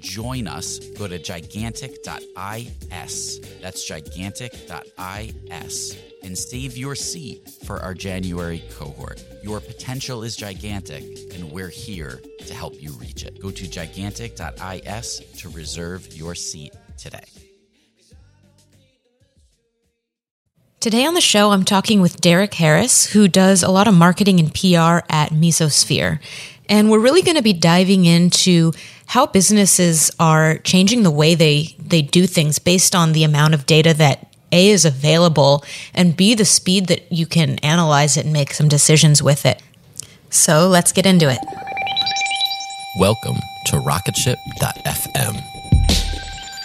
join us, go to gigantic.is. That's gigantic.is and save your seat for our January cohort. Your potential is gigantic, and we're here to help you reach it. Go to gigantic.is to reserve your seat today. Today on the show, I'm talking with Derek Harris, who does a lot of marketing and PR at Mesosphere. And we're really going to be diving into how businesses are changing the way they, they do things based on the amount of data that A is available and B, the speed that you can analyze it and make some decisions with it. So let's get into it. Welcome to Rocketship.fm,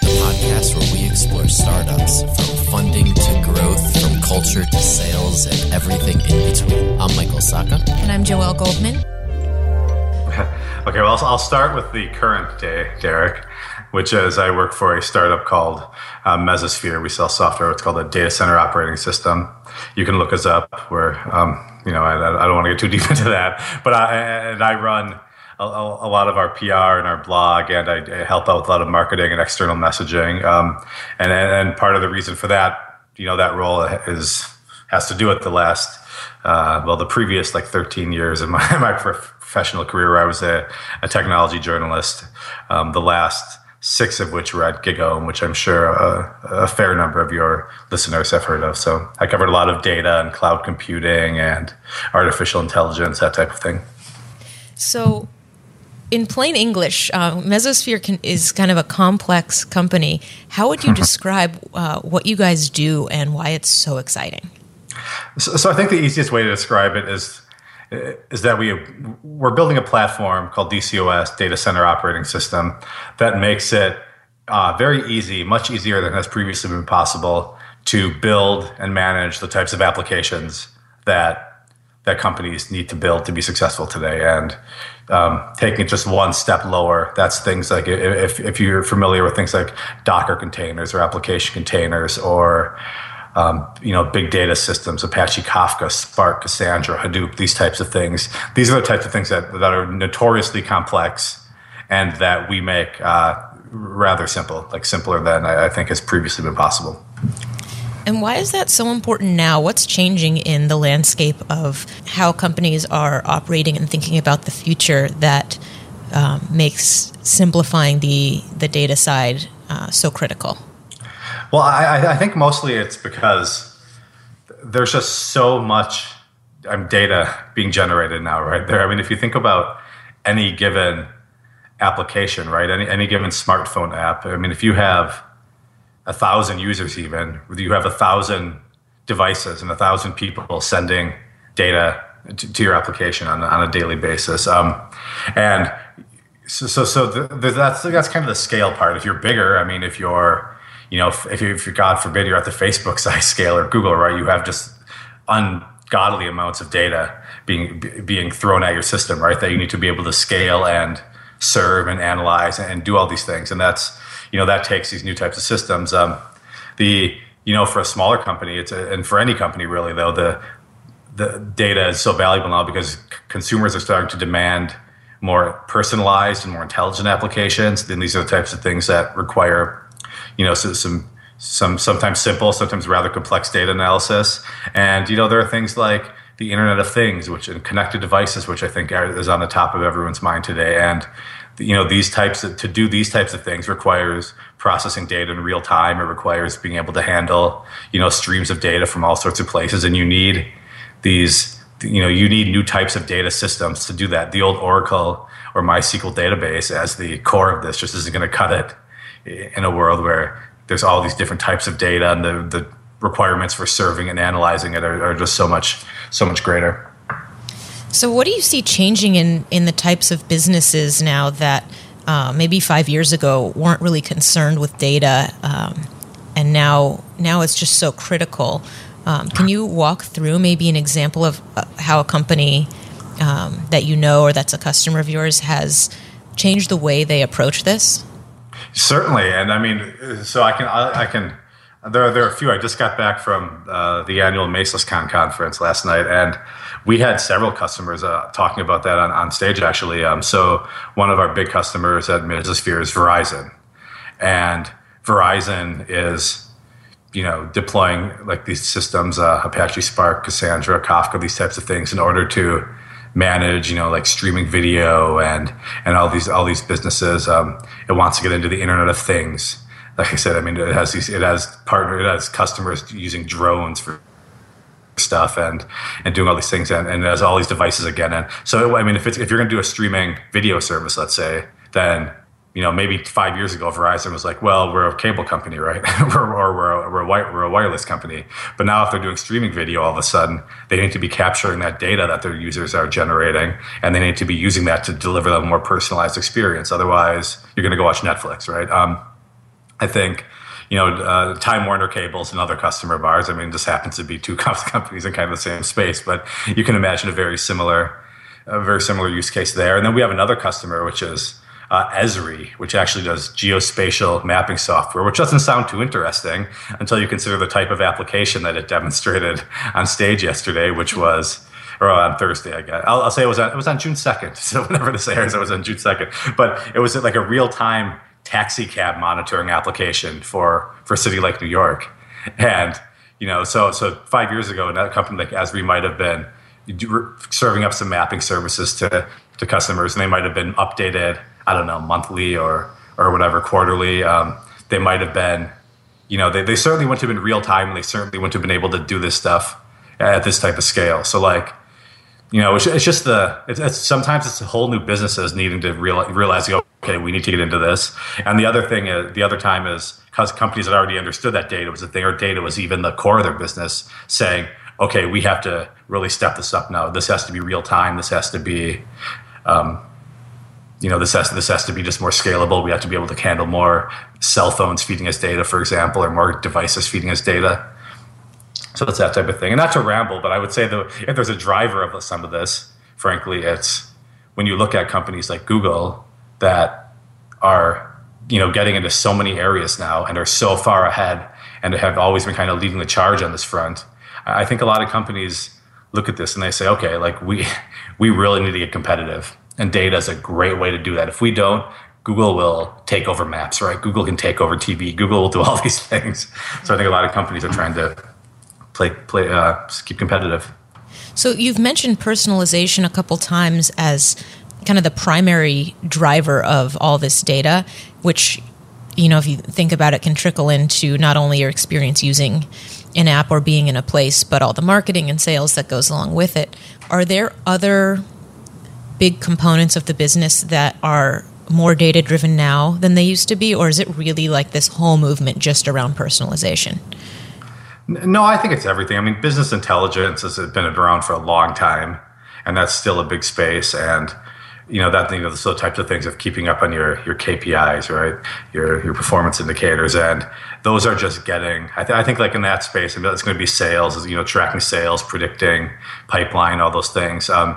the podcast where we explore startups from funding to growth, from culture to sales, and everything in between. I'm Michael Sacca. And I'm Joel Goldman. Okay, well, I'll start with the current day, Derek, which is I work for a startup called uh, Mesosphere. We sell software. It's called a data center operating system. You can look us up. Where um, you know, I, I, don't want to get too deep into that, but I and I run a, a, lot of our PR and our blog, and I, help out with a lot of marketing and external messaging. Um, and and part of the reason for that, you know, that role is has to do with the last, uh, well, the previous like 13 years of my my professional career where I was a, a technology journalist. Um, the last six of which were at GigaOM, which I'm sure a, a, fair number of your listeners have heard of. So I covered a lot of data and cloud computing and artificial intelligence, that type of thing. So, in plain English, uh, Mesosphere can, is kind of a complex company. How would you describe uh, what you guys do and why it's so exciting? So, so I think the easiest way to describe it is is that we we're building a platform called DCOS Data Center Operating System that makes it uh, very easy, much easier than has previously been possible to build and manage the types of applications that that companies need to build to be successful today. And um, taking it just one step lower, that's things like if, if you're familiar with things like Docker containers or application containers or um, you know, big data systems, Apache Kafka, Spark, Cassandra, Hadoop, these types of things. These are the types of things that, that are notoriously complex and that we make uh, rather simple, like simpler than I, I think has previously been possible. And why is that so important now? What's changing in the landscape of how companies are operating and thinking about the future that um, makes simplifying the the data side uh, so critical? Well, I, I, think mostly it's because there's just so much um, data being generated now, right there. I mean, if you think about any given application, right, any any given smartphone app, I mean, if you have a thousand users even you have a thousand devices and a thousand people sending data to, to your application on, on a daily basis um, and so so, so the, the, that's that's kind of the scale part if you're bigger i mean if you're you know if, if, you, if god forbid you're at the facebook size scale or google right you have just ungodly amounts of data being being thrown at your system right that you need to be able to scale and serve and analyze and do all these things and that's you know that takes these new types of systems. Um, the you know for a smaller company, it's a, and for any company really though the the data is so valuable now because consumers are starting to demand more personalized and more intelligent applications. Then these are the types of things that require you know so, some some sometimes simple, sometimes rather complex data analysis. And you know there are things like the Internet of Things, which and connected devices, which I think are, is on the top of everyone's mind today. And you know these types of to do these types of things requires processing data in real time it requires being able to handle you know streams of data from all sorts of places and you need these you know you need new types of data systems to do that the old oracle or mysql database as the core of this just isn't going to cut it in a world where there's all these different types of data and the, the requirements for serving and analyzing it are, are just so much so much greater so, what do you see changing in in the types of businesses now that uh, maybe five years ago weren't really concerned with data, um, and now now it's just so critical? Um, can you walk through maybe an example of uh, how a company um, that you know or that's a customer of yours has changed the way they approach this? Certainly, and I mean, so I can I, I can. There are, there are a few. I just got back from uh, the annual MesosCon conference last night, and we had several customers uh, talking about that on, on stage actually. Um, so one of our big customers at Mesosphere is Verizon, and Verizon is you know deploying like these systems, uh, Apache Spark, Cassandra, Kafka, these types of things in order to manage you know like streaming video and and all these all these businesses. Um, it wants to get into the Internet of Things. Like I said, I mean, it has these, it has partner, it has customers using drones for stuff and and doing all these things and, and has all these devices again and so i mean if it's if you're going to do a streaming video service let's say then you know maybe five years ago verizon was like well we're a cable company right or, or we're, a, we're, a, we're a wireless company but now if they're doing streaming video all of a sudden they need to be capturing that data that their users are generating and they need to be using that to deliver them a more personalized experience otherwise you're going to go watch netflix right um, i think you know, uh, Time Warner Cable's another customer of ours. I mean, this happens to be two companies in kind of the same space, but you can imagine a very similar, a very similar use case there. And then we have another customer, which is uh, Esri, which actually does geospatial mapping software, which doesn't sound too interesting until you consider the type of application that it demonstrated on stage yesterday, which was or on Thursday, I guess. I'll, I'll, say it was on, it was on June second. So whenever this airs, it was on June second. But it was like a real time taxi cab monitoring application for for a city like New York, and you know, so so five years ago, another company like Esri might have been serving up some mapping services to to customers, and they might have been updated. I don't know, monthly or or whatever, quarterly. Um, they might have been, you know, they, they certainly wouldn't have been real time, and they certainly wouldn't have been able to do this stuff at this type of scale. So like you know, it's, it's just the it's, it's, sometimes it's a whole new businesses needing to realize, realize, okay, we need to get into this. And the other thing, is, the other time is because companies had already understood that data was that their data was even the core of their business, saying, okay, we have to really step this up now. This has to be real time. This has to be, um, you know, this has this has to be just more scalable. We have to be able to handle more cell phones feeding us data, for example, or more devices feeding us data. So it's that type of thing. And not to ramble, but I would say that if there's a driver of some of this, frankly, it's when you look at companies like Google that are you know getting into so many areas now and are so far ahead and have always been kind of leading the charge on this front. I think a lot of companies look at this and they say, okay, like we we really need to get competitive, and data is a great way to do that. If we don't, Google will take over maps, right? Google can take over TV. Google will do all these things. So I think a lot of companies are trying to play play uh, keep competitive. So you've mentioned personalization a couple times as kind of the primary driver of all this data, which you know if you think about it can trickle into not only your experience using an app or being in a place, but all the marketing and sales that goes along with it. Are there other big components of the business that are more data driven now than they used to be, or is it really like this whole movement just around personalization? No, I think it's everything. I mean, business intelligence has been around for a long time, and that's still a big space. And you know that you know the types of things of keeping up on your your KPIs, right? Your your performance indicators, and those are just getting. I, th- I think like in that space, it's going to be sales, you know, tracking sales, predicting pipeline, all those things. Um,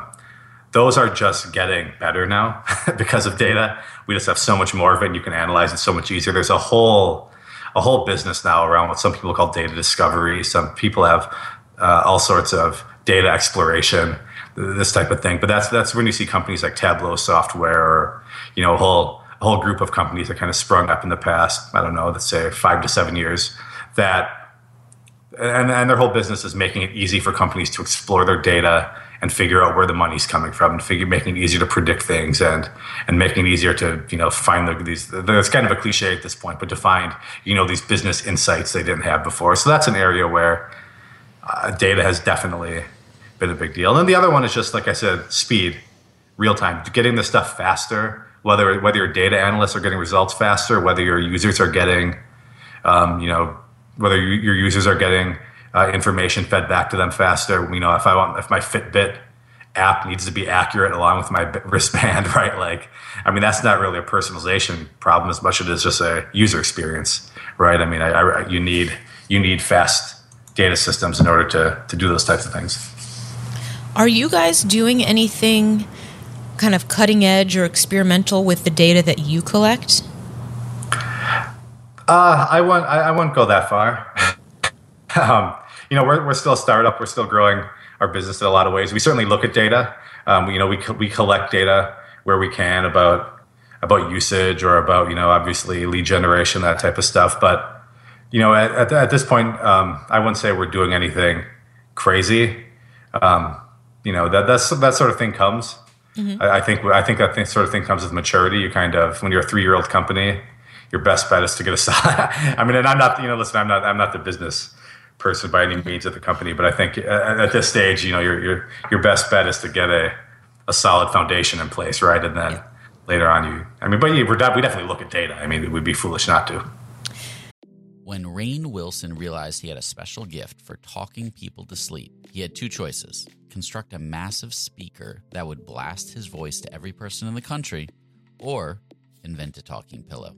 those are just getting better now because of data. We just have so much more of it, and you can analyze it so much easier. There's a whole a whole business now around what some people call data discovery. Some people have uh, all sorts of data exploration, this type of thing. But that's that's when you see companies like Tableau Software, or you know, a whole a whole group of companies that kind of sprung up in the past. I don't know, let's say five to seven years that. And, and their whole business is making it easy for companies to explore their data and figure out where the money's coming from and figure making it easier to predict things and and making it easier to you know find the, these it's kind of a cliche at this point but to find you know these business insights they didn't have before. So that's an area where uh, data has definitely been a big deal. And the other one is just like i said speed real time getting the stuff faster whether whether your data analysts are getting results faster whether your users are getting um, you know whether your users are getting uh, information fed back to them faster. You know, if I want, if my Fitbit app needs to be accurate along with my wristband, right? Like, I mean, that's not really a personalization problem as much as it is just a user experience, right? I mean, I, I, you need you need fast data systems in order to to do those types of things. Are you guys doing anything kind of cutting edge or experimental with the data that you collect? Uh, I won't. I, I won't go that far. Um, you know, we're, we're still a startup. We're still growing our business in a lot of ways. We certainly look at data. Um, you know, we, we collect data where we can about about usage or about you know obviously lead generation that type of stuff. But you know, at, at, at this point, um, I wouldn't say we're doing anything crazy. Um, you know, that that's that sort of thing comes. Mm-hmm. I, I, think I think that thing, sort of thing comes with maturity. You kind of when you're a three year old company, your best bet is to get a side. I mean, and I'm not you know listen, I'm not I'm not the business person by any means at the company, but I think uh, at, this stage, you know, your your your best bet is to get a a solid foundation in place, right? And then yeah. later on, you. I mean, but we we definitely look at data. I mean, we'd be foolish not to. When Rainn Wilson realized he had a special gift for talking people to sleep, he had two choices: construct a massive speaker that would blast his voice to every person in the country, or invent a talking pillow.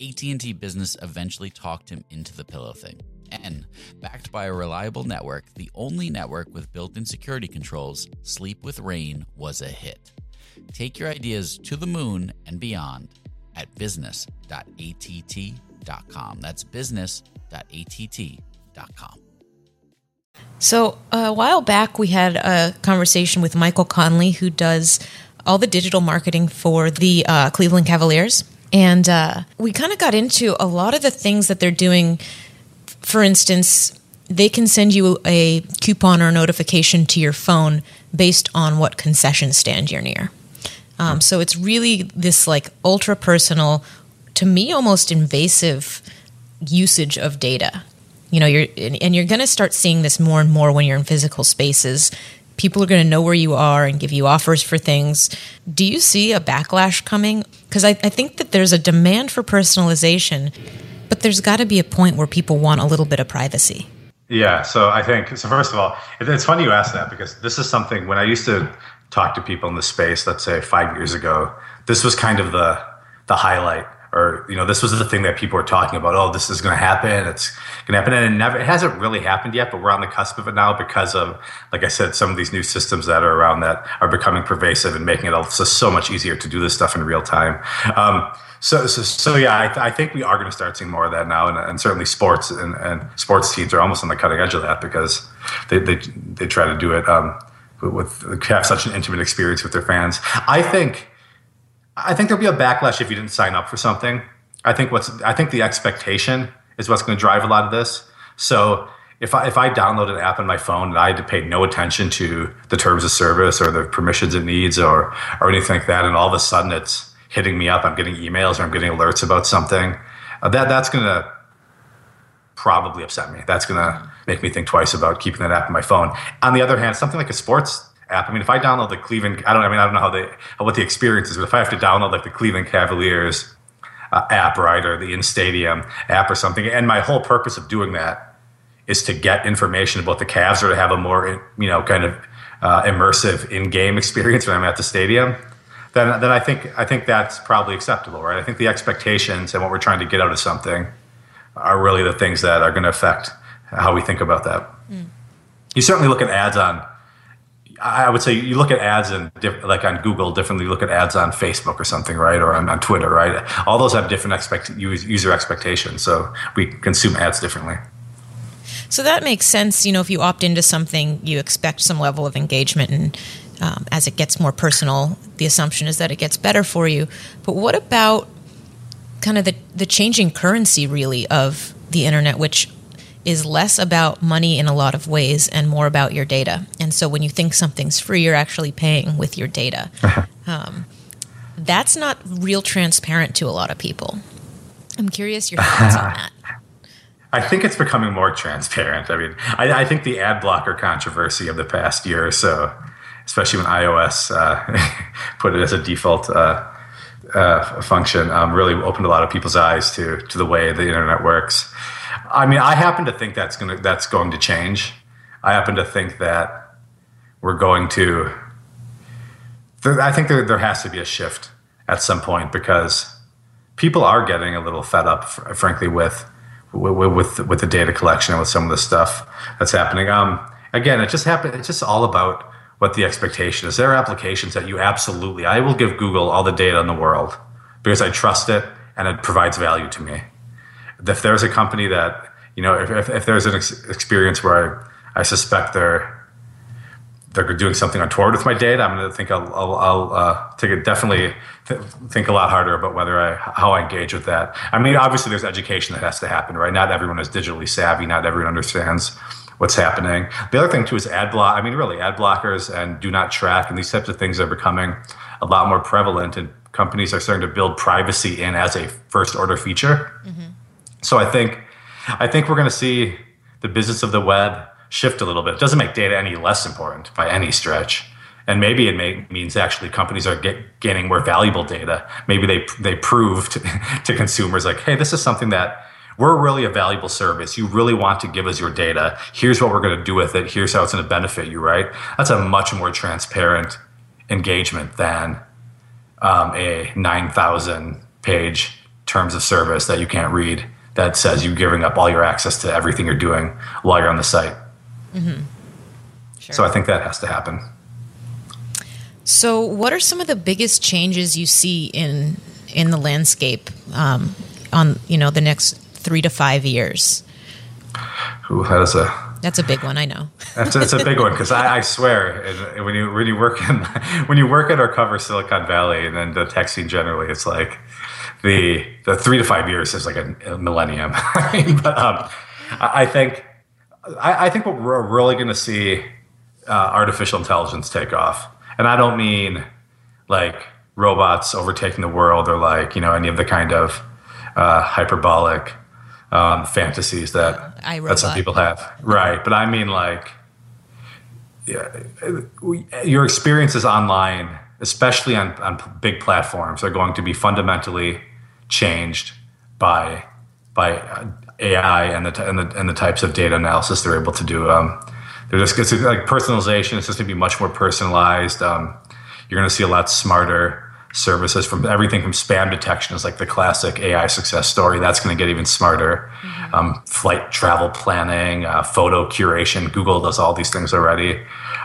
AT&T Business eventually talked him into the pillow thing. N. Backed by a reliable network, the only network with built in security controls, Sleep with Rain was a hit. Take your ideas to the moon and beyond at business.att.com. That's business.att.com. So, a while back, we had a conversation with Michael Conley, who does all the digital marketing for the uh, Cleveland Cavaliers. And uh, we kind of got into a lot of the things that they're doing for instance, they can send you a coupon or notification to your phone based on what concession stand you're near. Um, so it's really this like ultra personal, to me almost invasive usage of data. You know, you're and you're going to start seeing this more and more when you're in physical spaces. People are going to know where you are and give you offers for things. Do you see a backlash coming? Because I, I think that there's a demand for personalization but there's got to be a point where people want a little bit of privacy. Yeah. So I think, so first of all, it's funny you ask that because this is something when I used to talk to people in the space, let's say five years ago, this was kind of the, the highlight or you know this was the thing that people were talking about oh this is going to happen it's going to happen and it never it hasn't really happened yet but we're on the cusp of it now because of like i said some of these new systems that are around that are becoming pervasive and making it so, so much easier to do this stuff in real time um, so, so, so yeah, I, th- I, think we are going to start seeing more of that now, and, and certainly sports and, and, sports teams are almost on the cutting edge of that because they they, they try to do it um, with, have such an intimate experience with their fans. I think I think there'll be a backlash if you didn't sign up for something. I think what's I think the expectation is what's going to drive a lot of this. So if I if I download an app on my phone and I had to pay no attention to the terms of service or the permissions it needs or or anything like that, and all of a sudden it's hitting me up, I'm getting emails or I'm getting alerts about something, uh, that that's going to probably upset me. That's going to make me think twice about keeping that app on my phone. On the other hand, something like a sports app. I mean, if I download the Cleveland, I don't. I mean, I don't know how they what the experience is, but if I have to download like the Cleveland Cavaliers uh, app, right, or the in stadium app or something, and my whole purpose of doing that is to get information about the Cavs or to have a more, you know, kind of uh, immersive in-game experience when I'm at the stadium. Then, then I think I think that's probably acceptable, right? I think the expectations and what we're trying to get out of something are really the things that are going to affect how we think about that. Mm. You certainly look at ads on I would say you look at ads and like on Google differently. You look at ads on Facebook or something, right, or on, on Twitter, right? All those have different expect user expectations, so we consume ads differently. So that makes sense. You know, if you opt into something, you expect some level of engagement, and um, as it gets more personal, the assumption is that it gets better for you. But what about kind of the the changing currency, really, of the internet, which is less about money in a lot of ways and more about your data. And so when you think something's free, you're actually paying with your data. Um, that's not real transparent to a lot of people. I'm curious your thoughts on that. I think it's becoming more transparent. I mean, I, I, think the ad blocker controversy of the past year or so, especially when iOS uh, put it as a default uh, uh, function, um, really opened a lot of people's eyes to to the way the internet works. I mean, I happen to think that's going to that's going to change. I happen to think that we're going to. I think there, there has to be a shift at some point because people are getting a little fed up, frankly, with with with, with the data collection and with some of the stuff that's happening. Um, again, it just happened. It's just all about what the expectation is. There are applications that you absolutely. I will give Google all the data in the world because I trust it and it provides value to me if there's a company that you know if, if, if there's an ex- experience where I, I suspect they're they're doing something untoward with my data, I'm going to think I'll, I'll, I'll uh, take it definitely th- think a lot harder about whether I how I engage with that. I mean, obviously, there's education that has to happen, right? Not everyone is digitally savvy. Not everyone understands what's happening. The other thing too is ad block. I mean, really, ad blockers and do not track and these types of things are becoming a lot more prevalent, and companies are starting to build privacy in as a first order feature. Mm-hmm. So I think I think we're going to see the business of the web shift a little bit. It doesn't make data any less important by any stretch. And maybe it may, means actually companies are get, gaining more valuable data. Maybe they they prove to, to consumers like, hey, this is something that we're really a valuable service. You really want to give us your data. Here's what we're going to do with it. Here's how it's going to benefit you. Right? That's a much more transparent engagement than um, a nine thousand page terms of service that you can't read that says you're giving up all your access to everything you're doing while you're on the site. Mm-hmm. Sure. So I think that has to happen. So, what are some of the biggest changes you see in in the landscape um, on you know the next three to five years? Ooh, that is a that's a big one. I know. that's, that's a big one because I, I, swear when you when you work in when you work at or cover Silicon Valley and then the tech scene generally, it's like the the three to five years is like a, a millennium. but um, I think I, I, think what we're really going to see uh, artificial intelligence take off, and I don't mean like robots overtaking the world or like you know any of the kind of uh, hyperbolic um, fantasies that that some people have, right? But I mean like yeah, your experiences online, especially on, on big platforms, are going to be fundamentally changed by by AI and the, and the and the types of data analysis they're able to do. Um, they're just it's like personalization. It's just going to be much more personalized. Um, you're going to see a lot smarter services from everything from spam detection is like the classic AI success story. That's going to get even smarter. Mm-hmm. Um, flight travel planning, uh, photo curation. Google does all these things already.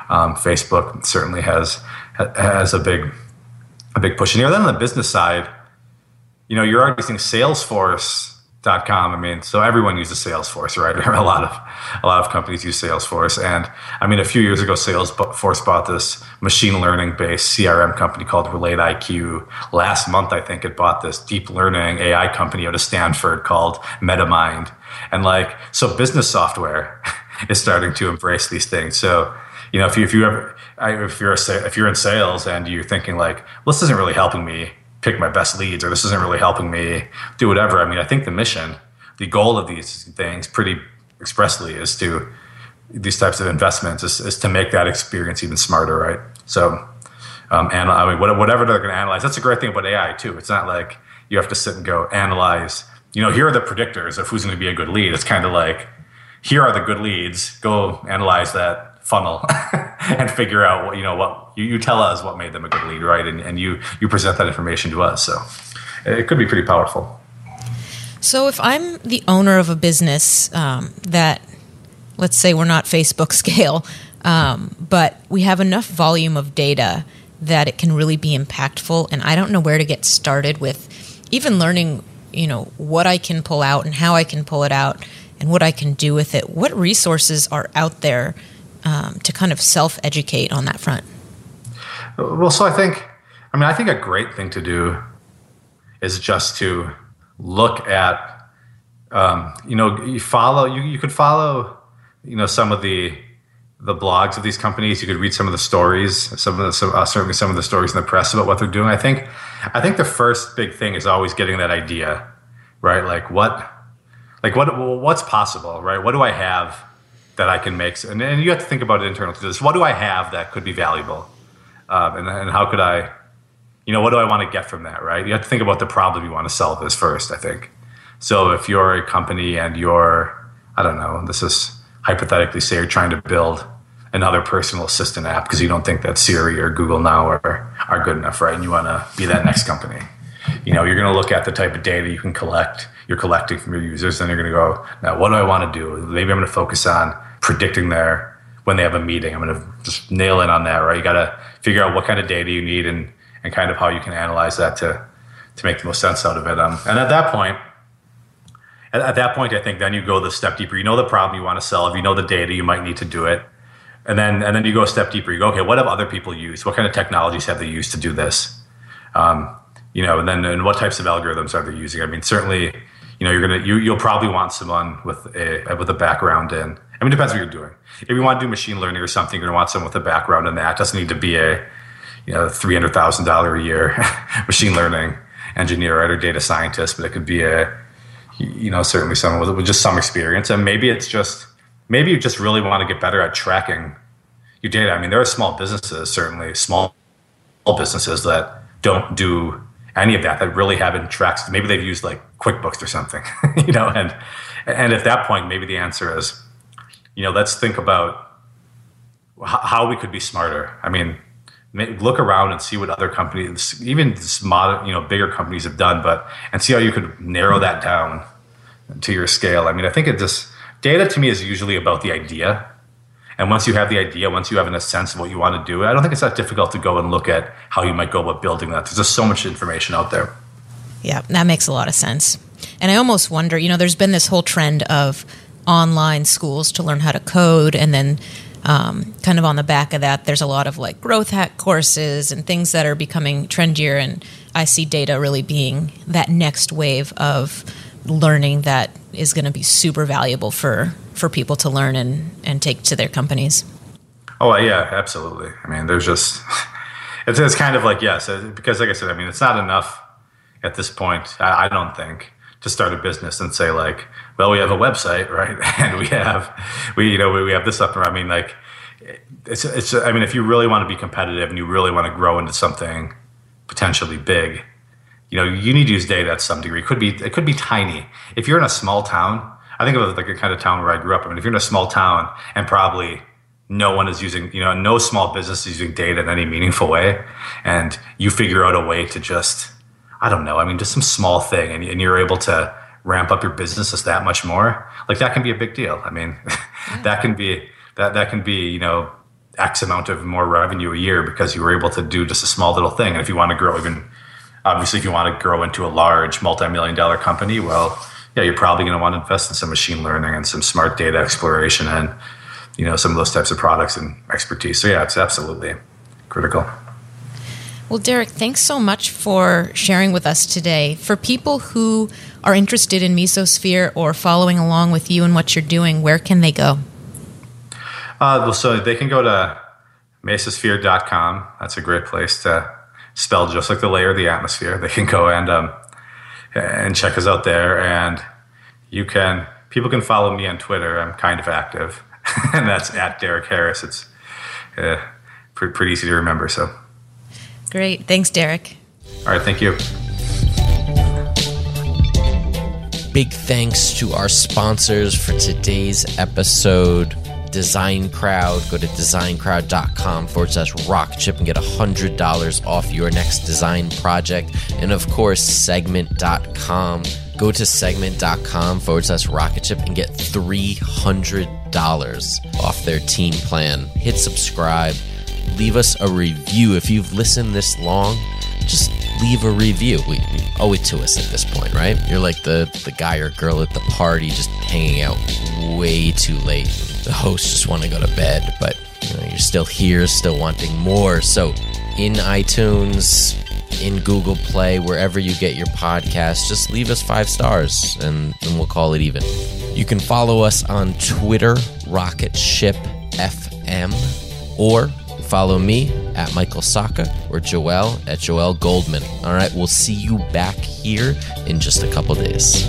Um, Facebook certainly has has a big a big push. And you know, then on the business side, you know, you're already seeing Salesforce com. I mean, so everyone uses Salesforce, right? a lot of a lot of companies use Salesforce, and I mean, a few years ago, Salesforce bought this machine learning based CRM company called Relate IQ. Last month, I think it bought this deep learning AI company out of Stanford called MetaMind, and like so, business software is starting to embrace these things. So, you know, if you if you ever if you're a, if you're in sales and you're thinking like, well, this isn't really helping me pick my best leads or this isn't really helping me do whatever. I mean, I think the mission, the goal of these things pretty expressly is to these types of investments is, is to make that experience even smarter, right? So, um, and I mean, whatever they're going to analyze, that's a great thing about AI too. It's not like you have to sit and go analyze, you know, here are the predictors of who's going to be a good lead. It's kind of like, here are the good leads, go analyze that funnel and figure out what you know what you, you tell us what made them a good lead right? And, and you you present that information to us. So it could be pretty powerful. So if i'm the owner of a business um, that let's say we're not facebook scale um, but we have enough volume of data that it can really be impactful and i don't know where to get started with even learning you know what i can pull out and how i can pull it out and what i can do with it what resources are out there um, to kind of self educate on that front? Well, so I think, I mean, I think a great thing to do is just to look at, um, you know, you follow, you, you could follow, you know, some of the, the blogs of these companies. You could read some of the stories, some of the, some, uh, certainly some of the stories in the press about what they're doing. I think, I think the first big thing is always getting that idea, right? Like what, like what, what's possible, right? What do I have that I can make. And, and you have to think about it internally. This, what do I have that could be valuable? Um, and, and how could I, you know, what do I want to get from that, right? You have to think about the problem you want to solve this first, I think. So if you're a company and you're, I don't know, this is hypothetically say you're trying to build another personal assistant app because you don't think that Siri or Google Now are, are good enough, right? And you want to be that next company. You know, you're going to look at the type of data you can collect, you're collecting from your users, and you're going to go, now what do I want to do? Maybe I'm going to focus on predicting their when they have a meeting. I'm going to just nail in on that, right? You got to figure out what kind of data you need and and kind of how you can analyze that to to make the most sense out of it. Um, and at that point, at, at, that point, I think then you go the step deeper. You know the problem you want to solve. You know the data you might need to do it, and then and then you go a step deeper. You go, okay, what have other people used? What kind of technologies have they used to do this? Um, you know, and then and what types of algorithms are they using? I mean, certainly, you know, you're gonna you, you'll probably want someone with a with a background in I mean, it depends what you're doing. If you want to do machine learning or something, you're going to want someone with a background in that. It doesn't need to be a, you know, three hundred thousand dollar a year machine learning engineer or data scientist, but it could be a, you know, certainly someone with, with just some experience. And maybe it's just maybe you just really want to get better at tracking your data. I mean, there are small businesses, certainly small businesses that don't do any of that that really haven't tracked. Maybe they've used like QuickBooks or something, you know, and and at that point, maybe the answer is you know, let's think about how we could be smarter. I mean, look around and see what other companies, even modern, you know, bigger companies have done, but and see how you could narrow that down to your scale. I mean, I think it just data to me is usually about the idea. And once you have the idea, once you have a sense of what you want to do, I don't think it's that difficult to go and look at how you might go about building that. There's just so much information out there. Yeah, that makes a lot of sense. And I almost wonder, you know, there's been this whole trend of online schools to learn how to code and then um, kind of on the back of that there's a lot of like growth hack courses and things that are becoming trendier and i see data really being that next wave of learning that is going to be super valuable for for people to learn and and take to their companies. Oh yeah absolutely. I mean there's just it's, it's kind of like yes uh, because like i said i mean it's not enough at this point I, I don't think to start a business and say like, well, we have a website, right? And we have, we, you know, we, we have this up. I mean, like, it's, it's, I mean, if you really want to be competitive and you really want to grow into something potentially big, you know, you need to use data at some degree. It could be, it could be tiny. If you're in a small town, I think of it like a kind of town where I grew up. I mean, if you're in a small town and probably no one is using, you know, no small business is using data in any meaningful way. And you figure out a way to just, I don't know, I mean, just some small thing and, and you're able to ramp up your business just that much more. Like that can be a big deal. I mean, yeah. that can be, that, that can be, you know, X amount of more revenue a year because you were able to do just a small little thing. And if you want to grow even, obviously, if you want to grow into a large multi-million dollar company, well, yeah, you're probably going to want to invest in some machine learning and some smart data exploration and you know some of those types of products and expertise. So yeah, it's absolutely critical. Well, Derek, thanks so much for sharing with us today. For people who are interested in Mesosphere or following along with you and what you're doing, where can they go? Uh, so they can go to mesosphere.com. That's a great place to spell just like the layer of the atmosphere. They can go and um, and check us out there. And you can people can follow me on Twitter. I'm kind of active, and that's at Derek Harris. It's uh, pretty easy to remember. So great, thanks, Derek. All right, thank you. Big thanks to our sponsors for today's episode. Design Crowd. Go to designcrowd.com forward slash rocketship and get $100 off your next design project. And of course, segment.com. Go to segment.com forward slash rocketship and get $300 off their team plan. Hit subscribe. Leave us a review. If you've listened this long, just leave a review. We, owe it to us at this point, right? You're like the, the guy or girl at the party just hanging out way too late. The hosts just want to go to bed, but you know, you're still here, still wanting more. So in iTunes, in Google Play, wherever you get your podcast, just leave us five stars and, and we'll call it even. You can follow us on Twitter, Rocket Ship FM, or Follow me at Michael Sacca or Joel at Joel Goldman. All right, we'll see you back here in just a couple days.